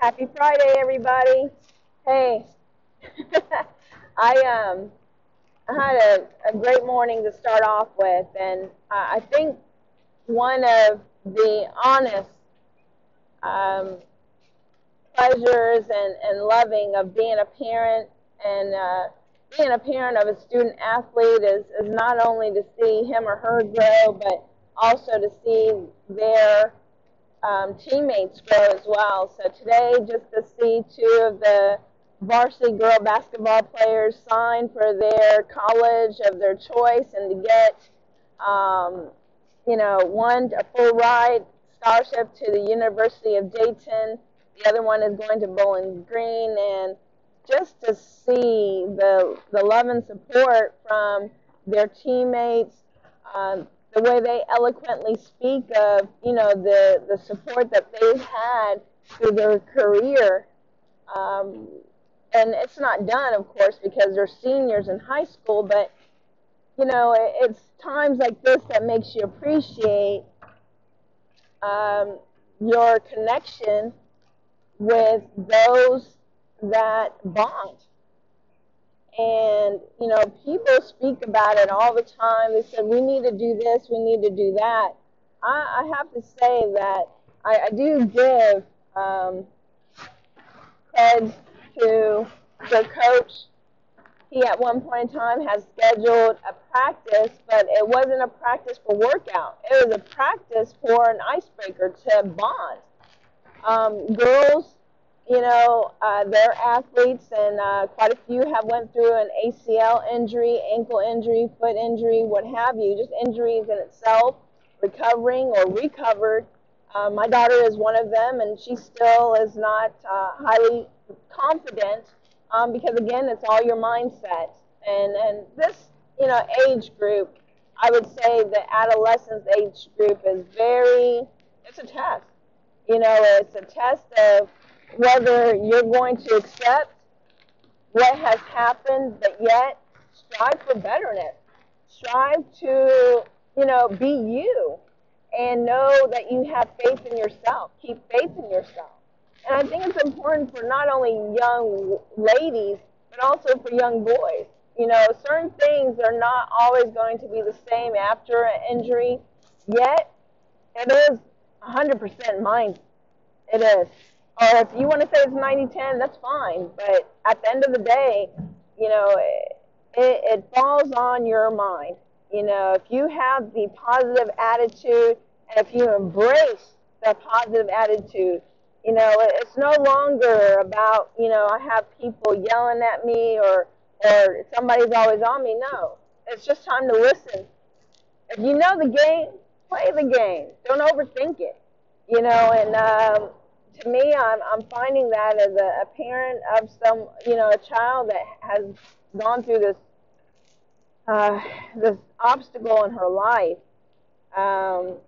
Happy Friday, everybody. Hey, I um, I had a, a great morning to start off with, and I I think one of the honest um, pleasures and, and loving of being a parent and uh, being a parent of a student athlete is, is not only to see him or her grow, but also to see their um, teammates grow as well. So today, just to see two of the varsity girl basketball players sign for their college of their choice and to get, um, you know, one a full ride scholarship to the University of Dayton. The other one is going to Bowling Green, and just to see the the love and support from their teammates. Um, the way they eloquently speak of, you know, the, the support that they've had through their career. Um, and it's not done, of course, because they're seniors in high school, but, you know, it, it's times like this that makes you appreciate um, your connection with those that bond. And, you know, people speak about it all the time. They said, we need to do this, we need to do that. I, I have to say that I, I do give um, to the coach. He, at one point in time, has scheduled a practice, but it wasn't a practice for workout. It was a practice for an icebreaker to bond. Um, girls you know, uh, they're athletes, and uh, quite a few have went through an ACL injury, ankle injury, foot injury, what have you, just injuries in itself, recovering or recovered. Uh, my daughter is one of them, and she still is not uh, highly confident um, because, again, it's all your mindset. And, and this, you know, age group, I would say the adolescence age group is very, it's a test. You know, it's a test of whether you're going to accept what has happened, but yet strive for betterness. Strive to, you know, be you and know that you have faith in yourself. Keep faith in yourself. And I think it's important for not only young ladies, but also for young boys. You know, certain things are not always going to be the same after an injury, yet it is 100% mine. It is or if you want to say it's 90-10, that's fine. But at the end of the day, you know, it, it falls on your mind. You know, if you have the positive attitude and if you embrace the positive attitude, you know, it's no longer about, you know, I have people yelling at me or, or somebody's always on me. No, it's just time to listen. If you know the game, play the game. Don't overthink it. You know, and um, to me, I'm, I'm finding that as a, a parent of some, you know, a child that has gone through this uh, this obstacle in her life. Um,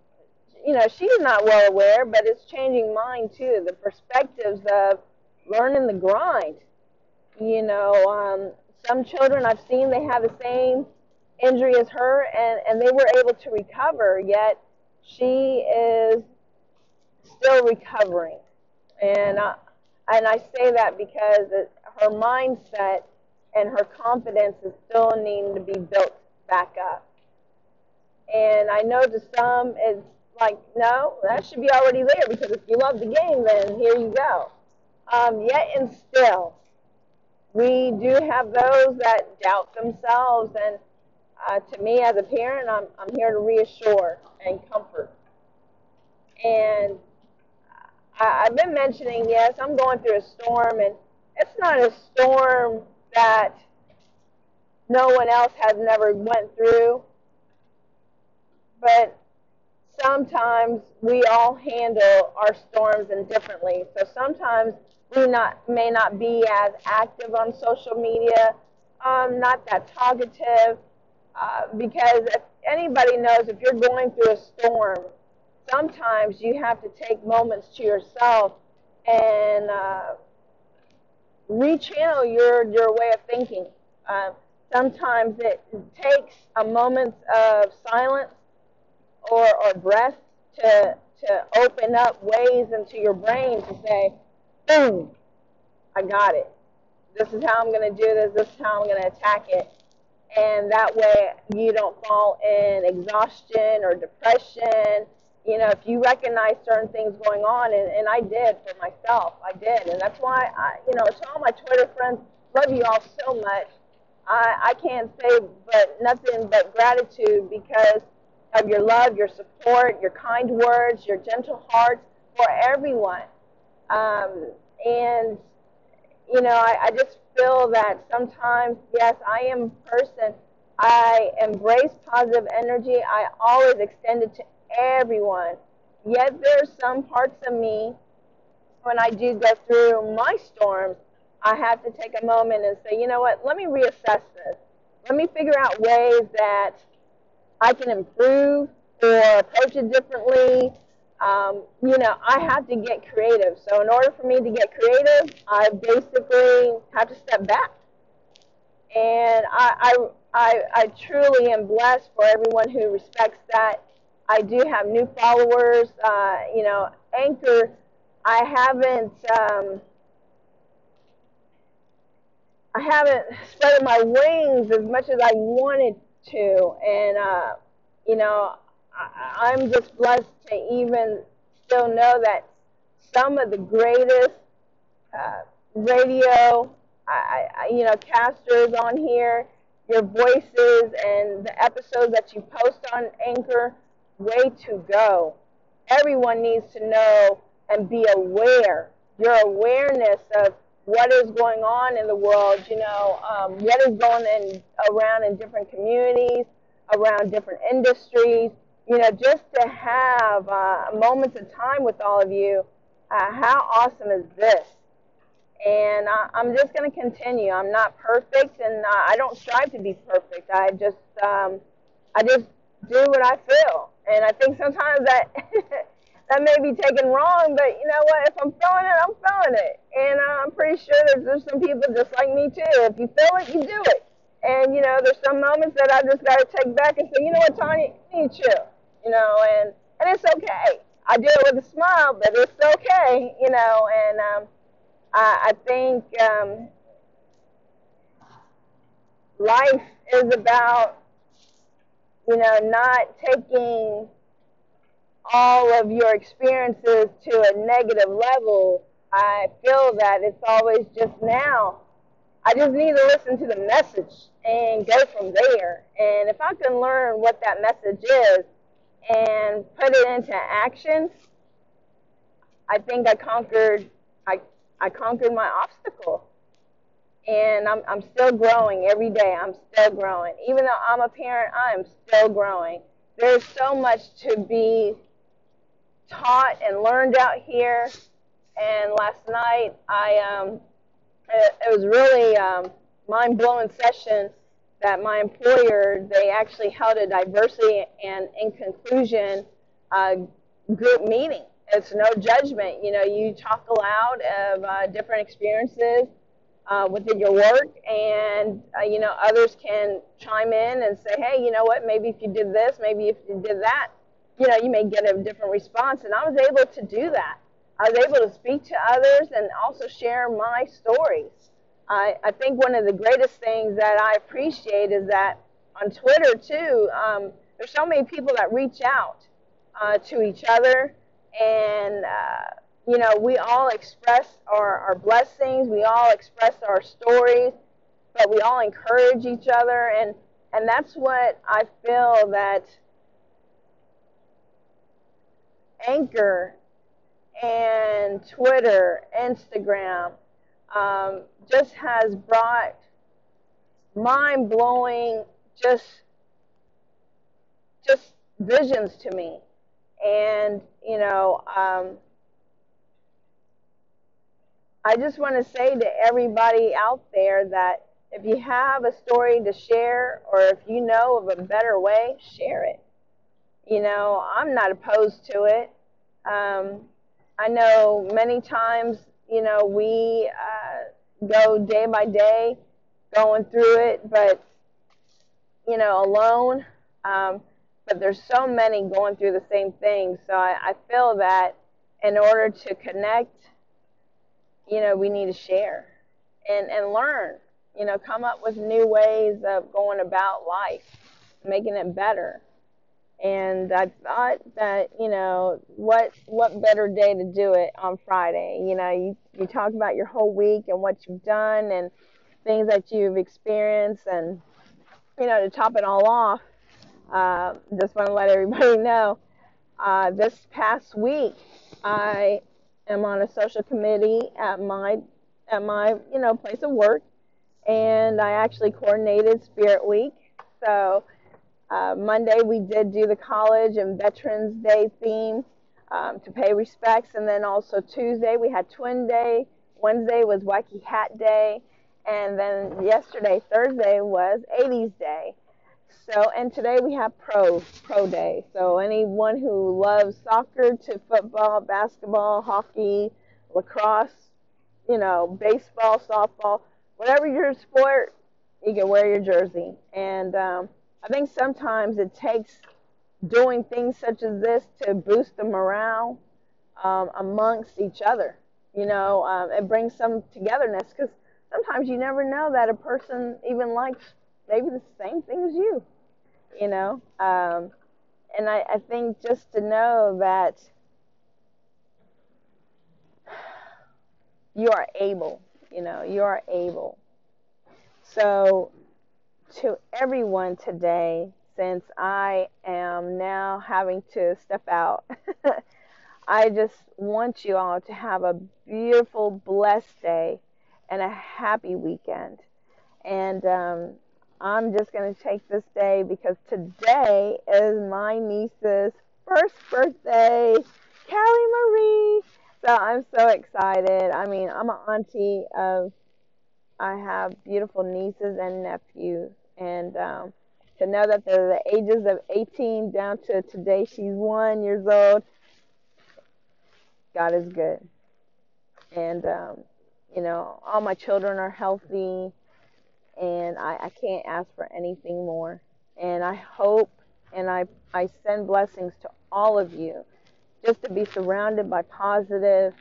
you know, she's not well aware, but it's changing mine too. The perspectives of learning the grind. You know, um, some children I've seen they have the same injury as her, and and they were able to recover. Yet she is still recovering. And I, and I say that because it, her mindset and her confidence is still needing to be built back up. And I know to some it's like, no, that should be already there because if you love the game, then here you go. Um, yet and still, we do have those that doubt themselves. And uh, to me, as a parent, I'm, I'm here to reassure and comfort. And I, I've been mentioning, yes, I'm going through a storm, and it's not a storm that no one else has never went through. But sometimes we all handle our storms indifferently. So sometimes we not may not be as active on social media, um, not that talkative, uh, because if anybody knows if you're going through a storm, sometimes you have to take moments to yourself and uh, rechannel your, your way of thinking. Uh, sometimes it takes a moment of silence or, or breath to, to open up ways into your brain to say, boom, I got it. This is how I'm going to do this. This is how I'm going to attack it. And that way you don't fall in exhaustion or depression. You know, if you recognize certain things going on, and, and I did for myself, I did. And that's why, I, you know, to all my Twitter friends, love you all so much. I, I can't say but nothing but gratitude because of your love, your support, your kind words, your gentle hearts for everyone. Um, and, you know, I, I just feel that sometimes, yes, I am a person. I embrace positive energy. I always extend it to everyone. Yet there's some parts of me when I do go through my storms, I have to take a moment and say, you know what, let me reassess this. Let me figure out ways that I can improve or approach it differently. Um, you know, I have to get creative. So in order for me to get creative, I basically have to step back. And I, I, I, I truly am blessed for everyone who respects that. I do have new followers. Uh, you know, Anchor, I haven't. Um, I haven't spread my wings as much as I wanted to, and uh, you know, I, I'm just blessed to even still know that some of the greatest uh, radio, I, I, you know, casters on here, your voices and the episodes that you post on Anchor, way to go. Everyone needs to know and be aware. Your awareness of what is going on in the world, you know, um, what is going in, around in different communities, around different industries, you know, just to have uh, moments of time with all of you. Uh, how awesome is this? And I, I'm just going to continue. I'm not perfect, and I don't strive to be perfect. I just, um, I just do what I feel, and I think sometimes that that may be taken wrong, but you know what? If I'm feeling it, I'm feeling it. And I'm pretty sure that there's some people just like me too. If you feel it, you do it. And you know, there's some moments that I just got to take back and say, you know what, Tanya, you need chill. You know, and and it's okay. I do it with a smile, but it's okay. You know, and um, I, I think um, life is about you know not taking all of your experiences to a negative level, I feel that it's always just now. I just need to listen to the message and go from there. And if I can learn what that message is and put it into action, I think I conquered I I conquered my obstacle. And I'm I'm still growing every day. I'm still growing. Even though I'm a parent, I'm still growing. There's so much to be taught and learned out here. And last night, I um, it, it was really um, mind blowing session that my employer they actually held a diversity and in conclusion uh, group meeting. It's no judgment. You know, you talk aloud of uh, different experiences uh, within your work, and uh, you know others can chime in and say, hey, you know what? Maybe if you did this, maybe if you did that, you know, you may get a different response. And I was able to do that. I was able to speak to others and also share my stories. I, I think one of the greatest things that I appreciate is that on Twitter, too, um, there's so many people that reach out uh, to each other. And, uh, you know, we all express our, our blessings, we all express our stories, but we all encourage each other. And, and that's what I feel that Anchor and Twitter, Instagram, um, just has brought mind blowing just just visions to me. And, you know, um, I just want to say to everybody out there that if you have a story to share or if you know of a better way, share it. You know, I'm not opposed to it. Um, I know many times, you know, we uh, go day by day going through it, but, you know, alone. Um, but there's so many going through the same thing. So I, I feel that in order to connect you know, we need to share and, and learn, you know, come up with new ways of going about life, making it better. And I thought that, you know, what what better day to do it on Friday? You know, you, you talk about your whole week and what you've done and things that you've experienced and you know, to top it all off, uh, just want to let everybody know uh, this past week I am on a social committee at my at my you know place of work, and I actually coordinated Spirit Week. So uh, Monday we did do the college and Veterans Day theme um, to pay respects, and then also Tuesday we had Twin Day. Wednesday was Wacky Hat Day, and then yesterday Thursday was 80s Day. So, and today we have pro pro day. So anyone who loves soccer to football, basketball, hockey, lacrosse, you know, baseball, softball, whatever your sport, you can wear your jersey. And um, I think sometimes it takes doing things such as this to boost the morale um, amongst each other. You know, um, it brings some togetherness because sometimes you never know that a person even likes maybe the same thing as you you know. Um, and I, I think just to know that you are able, you know, you are able. So, to everyone today, since I am now having to step out, I just want you all to have a beautiful, blessed day and a happy weekend. And um, I'm just going to take this day because today is my niece's first birthday, Callie Marie. So I'm so excited. I mean, I'm an auntie of, I have beautiful nieces and nephews. And um, to know that they're the ages of 18 down to today, she's one years old. God is good. And, um, you know, all my children are healthy and I, I can't ask for anything more. And I hope and I, I send blessings to all of you just to be surrounded by positive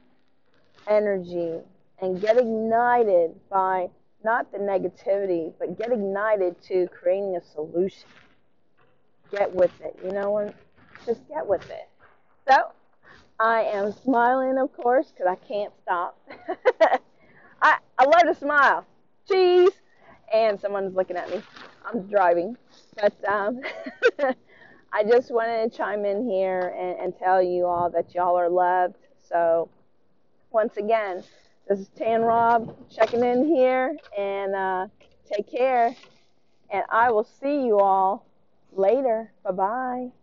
energy and get ignited by not the negativity, but get ignited to creating a solution. Get with it, you know, just get with it. So, I am smiling, of course, because I can't stop. I, I love to smile. Cheese and someone's looking at me. I'm driving. But um, I just wanted to chime in here and, and tell you all that y'all are loved. So, once again, this is Tan Rob checking in here, and uh, take care. And I will see you all later. Bye bye.